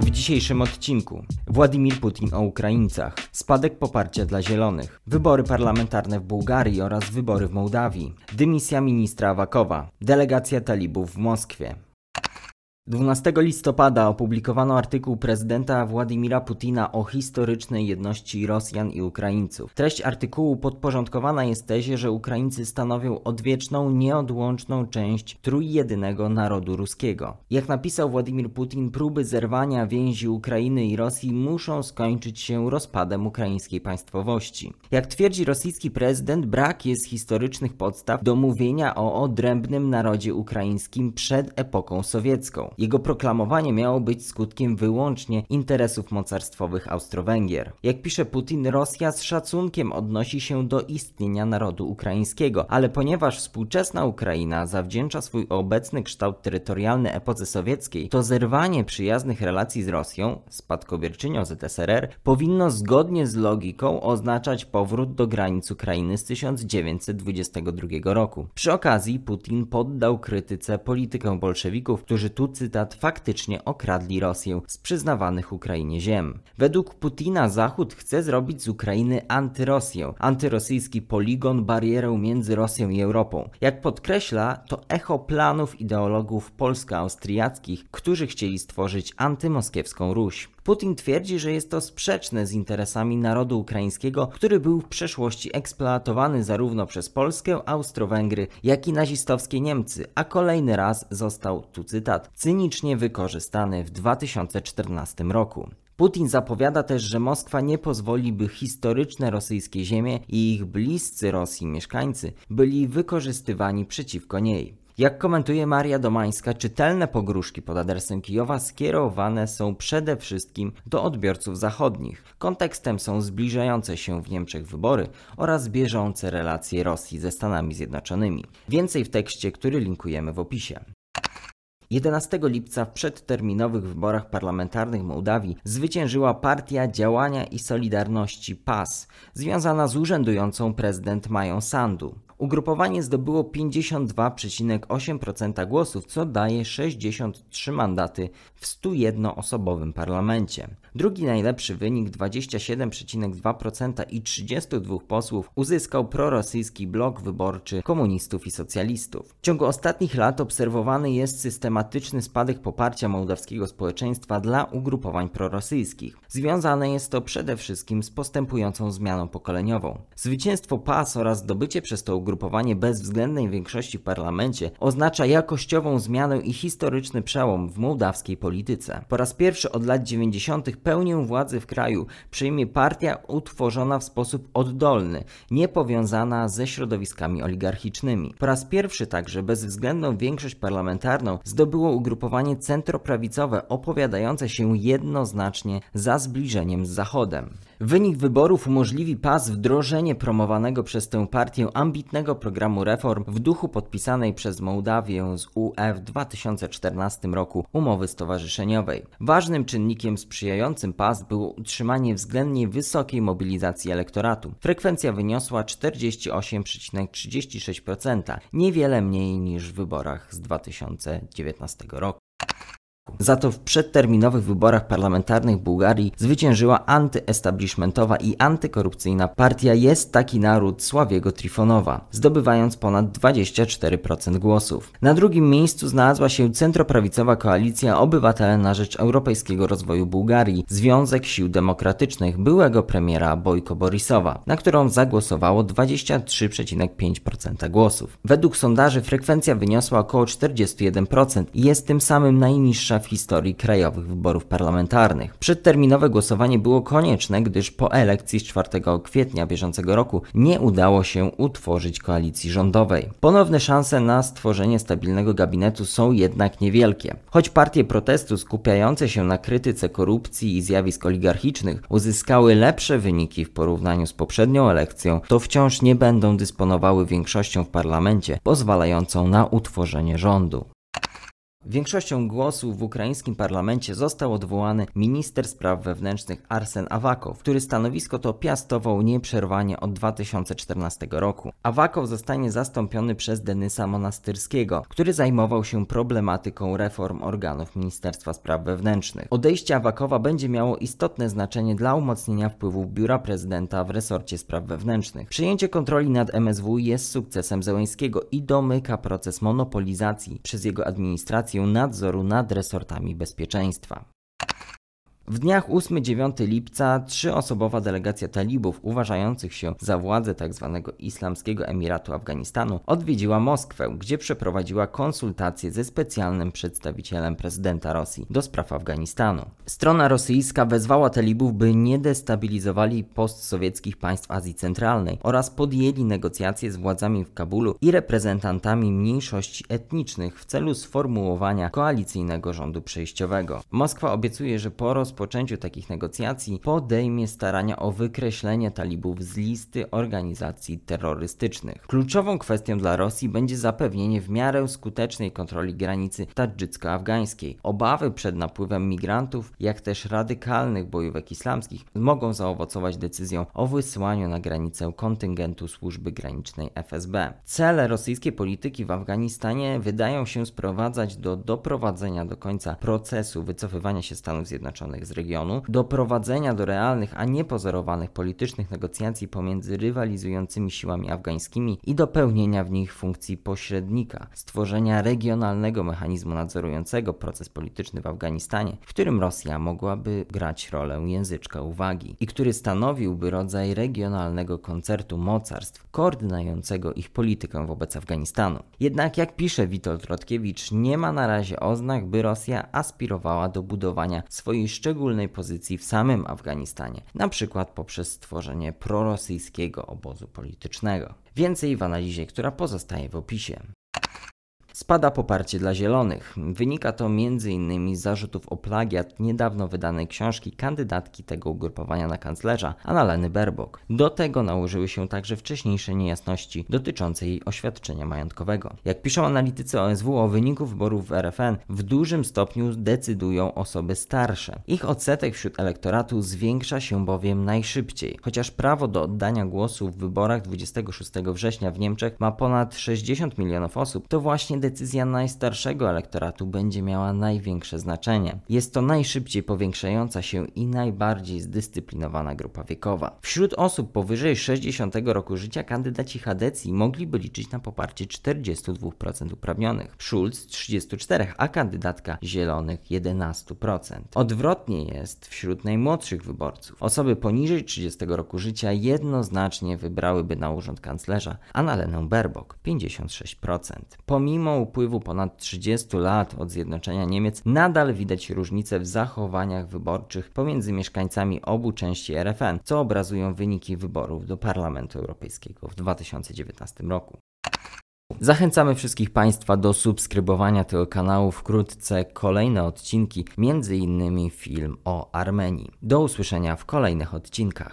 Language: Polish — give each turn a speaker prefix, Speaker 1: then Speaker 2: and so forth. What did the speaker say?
Speaker 1: W dzisiejszym odcinku. Władimir Putin o Ukraińcach, spadek poparcia dla Zielonych, wybory parlamentarne w Bułgarii oraz wybory w Mołdawii, dymisja ministra Awakowa, delegacja talibów w Moskwie. 12 listopada opublikowano artykuł prezydenta Władimira Putina o historycznej jedności Rosjan i Ukraińców. Treść artykułu podporządkowana jest tezie, że Ukraińcy stanowią odwieczną, nieodłączną część trójjedynego narodu ruskiego. Jak napisał Władimir Putin, próby zerwania więzi Ukrainy i Rosji muszą skończyć się rozpadem ukraińskiej państwowości. Jak twierdzi rosyjski prezydent, brak jest historycznych podstaw do mówienia o odrębnym narodzie ukraińskim przed epoką sowiecką. Jego proklamowanie miało być skutkiem wyłącznie interesów mocarstwowych Austro-Węgier. Jak pisze Putin, Rosja z szacunkiem odnosi się do istnienia narodu ukraińskiego, ale ponieważ współczesna Ukraina zawdzięcza swój obecny kształt terytorialny epoce sowieckiej, to zerwanie przyjaznych relacji z Rosją, spadkobierczynią ZSRR, powinno zgodnie z logiką oznaczać powrót do granic Ukrainy z 1922 roku. Przy okazji Putin poddał krytyce politykę bolszewików, którzy tu cytat faktycznie okradli Rosję z przyznawanych Ukrainie ziem. Według Putina Zachód chce zrobić z Ukrainy antyrosję, antyrosyjski poligon, barierę między Rosją i Europą. Jak podkreśla, to echo planów ideologów polsko-austriackich, którzy chcieli stworzyć antymoskiewską Ruś. Putin twierdzi, że jest to sprzeczne z interesami narodu ukraińskiego, który był w przeszłości eksploatowany zarówno przez Polskę, Austro-Węgry, jak i nazistowskie Niemcy, a kolejny raz został, tu cytat, cynicznie wykorzystany w 2014 roku. Putin zapowiada też, że Moskwa nie pozwoli, by historyczne rosyjskie ziemie i ich bliscy Rosji mieszkańcy byli wykorzystywani przeciwko niej. Jak komentuje Maria Domańska, czytelne pogróżki pod adresem Kijowa skierowane są przede wszystkim do odbiorców zachodnich. Kontekstem są zbliżające się w Niemczech wybory oraz bieżące relacje Rosji ze Stanami Zjednoczonymi. Więcej w tekście, który linkujemy w opisie. 11 lipca w przedterminowych wyborach parlamentarnych Mołdawii zwyciężyła Partia Działania i Solidarności PAS, związana z urzędującą prezydent Mają Sandu. Ugrupowanie zdobyło 52,8% głosów, co daje 63 mandaty w 101-osobowym parlamencie. Drugi najlepszy wynik 27,2% i 32 posłów uzyskał prorosyjski blok wyborczy komunistów i socjalistów. W ciągu ostatnich lat obserwowany jest systematyczny spadek poparcia mołdawskiego społeczeństwa dla ugrupowań prorosyjskich. Związane jest to przede wszystkim z postępującą zmianą pokoleniową. Zwycięstwo PAS oraz zdobycie przez to ugrupowanie bezwzględnej większości w parlamencie oznacza jakościową zmianę i historyczny przełom w mołdawskiej polityce. Po raz pierwszy od lat 90. pełnię władzy w kraju przyjmie partia utworzona w sposób oddolny, niepowiązana ze środowiskami oligarchicznymi. Po raz pierwszy także bezwzględną większość parlamentarną zdobyło ugrupowanie centroprawicowe opowiadające się jednoznacznie za zbliżeniem z Zachodem. Wynik wyborów umożliwi PAS wdrożenie promowanego przez tę partię ambitnego programu reform w duchu podpisanej przez Mołdawię z UE w 2014 roku umowy stowarzyszeniowej. Ważnym czynnikiem sprzyjającym PAS było utrzymanie względnie wysokiej mobilizacji elektoratu. Frekwencja wyniosła 48,36%, niewiele mniej niż w wyborach z 2019 roku. Za to w przedterminowych wyborach parlamentarnych Bułgarii zwyciężyła antyestablishmentowa i antykorupcyjna partia Jest Taki Naród Sławiego Trifonowa, zdobywając ponad 24% głosów. Na drugim miejscu znalazła się centroprawicowa koalicja Obywatele na rzecz Europejskiego Rozwoju Bułgarii, Związek Sił Demokratycznych byłego premiera Bojko Borisowa, na którą zagłosowało 23,5% głosów. Według sondaży frekwencja wyniosła około 41% i jest tym samym najniższa w historii krajowych wyborów parlamentarnych. Przedterminowe głosowanie było konieczne, gdyż po elekcji z 4 kwietnia bieżącego roku nie udało się utworzyć koalicji rządowej. Ponowne szanse na stworzenie stabilnego gabinetu są jednak niewielkie. Choć partie protestu skupiające się na krytyce korupcji i zjawisk oligarchicznych uzyskały lepsze wyniki w porównaniu z poprzednią elekcją, to wciąż nie będą dysponowały większością w parlamencie pozwalającą na utworzenie rządu. Większością głosów w ukraińskim parlamencie został odwołany minister spraw wewnętrznych Arsen Awakow, który stanowisko to piastował nieprzerwanie od 2014 roku. Awakow zostanie zastąpiony przez Denysa Monastyrskiego, który zajmował się problematyką reform organów Ministerstwa Spraw Wewnętrznych. Odejście Awakowa będzie miało istotne znaczenie dla umocnienia wpływów biura prezydenta w resorcie spraw wewnętrznych. Przyjęcie kontroli nad MSW jest sukcesem Zełęńskiego i domyka proces monopolizacji przez jego administrację nadzoru nad resortami bezpieczeństwa. W dniach 8-9 lipca trzyosobowa delegacja talibów uważających się za władzę tzw. Tak Islamskiego Emiratu Afganistanu odwiedziła Moskwę, gdzie przeprowadziła konsultacje ze specjalnym przedstawicielem prezydenta Rosji do spraw Afganistanu. Strona rosyjska wezwała talibów, by nie destabilizowali postsowieckich państw Azji Centralnej oraz podjęli negocjacje z władzami w Kabulu i reprezentantami mniejszości etnicznych w celu sformułowania koalicyjnego rządu przejściowego. Moskwa obiecuje, że po roz rozpoczęciu takich negocjacji podejmie starania o wykreślenie talibów z listy organizacji terrorystycznych. Kluczową kwestią dla Rosji będzie zapewnienie w miarę skutecznej kontroli granicy tadżycko-afgańskiej. Obawy przed napływem migrantów, jak też radykalnych bojówek islamskich mogą zaowocować decyzją o wysłaniu na granicę kontyngentu służby granicznej FSB. Cele rosyjskiej polityki w Afganistanie wydają się sprowadzać do doprowadzenia do końca procesu wycofywania się Stanów Zjednoczonych z regionu, doprowadzenia do realnych, a nie pozorowanych politycznych negocjacji pomiędzy rywalizującymi siłami afgańskimi i dopełnienia w nich funkcji pośrednika, stworzenia regionalnego mechanizmu nadzorującego proces polityczny w Afganistanie, w którym Rosja mogłaby grać rolę języczka uwagi i który stanowiłby rodzaj regionalnego koncertu mocarstw koordynującego ich politykę wobec Afganistanu. Jednak jak pisze Witold Rotkiewicz, nie ma na razie oznak, by Rosja aspirowała do budowania swojej szczególnej szczególnej pozycji w samym Afganistanie, na przykład poprzez stworzenie prorosyjskiego obozu politycznego. Więcej w analizie, która pozostaje w opisie. Spada poparcie dla Zielonych. Wynika to m.in. z zarzutów o plagiat niedawno wydanej książki kandydatki tego ugrupowania na kanclerza, Annaleny Baerbock. Do tego nałożyły się także wcześniejsze niejasności dotyczące jej oświadczenia majątkowego. Jak piszą analitycy OSW, o wyniku wyborów w RFN w dużym stopniu decydują osoby starsze. Ich odsetek wśród elektoratu zwiększa się bowiem najszybciej. Chociaż prawo do oddania głosu w wyborach 26 września w Niemczech ma ponad 60 milionów osób, to właśnie decyzja najstarszego elektoratu będzie miała największe znaczenie. Jest to najszybciej powiększająca się i najbardziej zdyscyplinowana grupa wiekowa. Wśród osób powyżej 60 roku życia kandydaci Hadecji mogliby liczyć na poparcie 42% uprawnionych, Schulz 34%, a kandydatka Zielonych 11%. Odwrotnie jest wśród najmłodszych wyborców. Osoby poniżej 30 roku życia jednoznacznie wybrałyby na urząd kanclerza Annaleną Baerbock 56%. Pomimo upływu ponad 30 lat od zjednoczenia Niemiec nadal widać różnice w zachowaniach wyborczych pomiędzy mieszkańcami obu części RFN, co obrazują wyniki wyborów do Parlamentu Europejskiego w 2019 roku. Zachęcamy wszystkich Państwa do subskrybowania tego kanału. Wkrótce kolejne odcinki, między innymi film o Armenii. Do usłyszenia w kolejnych odcinkach.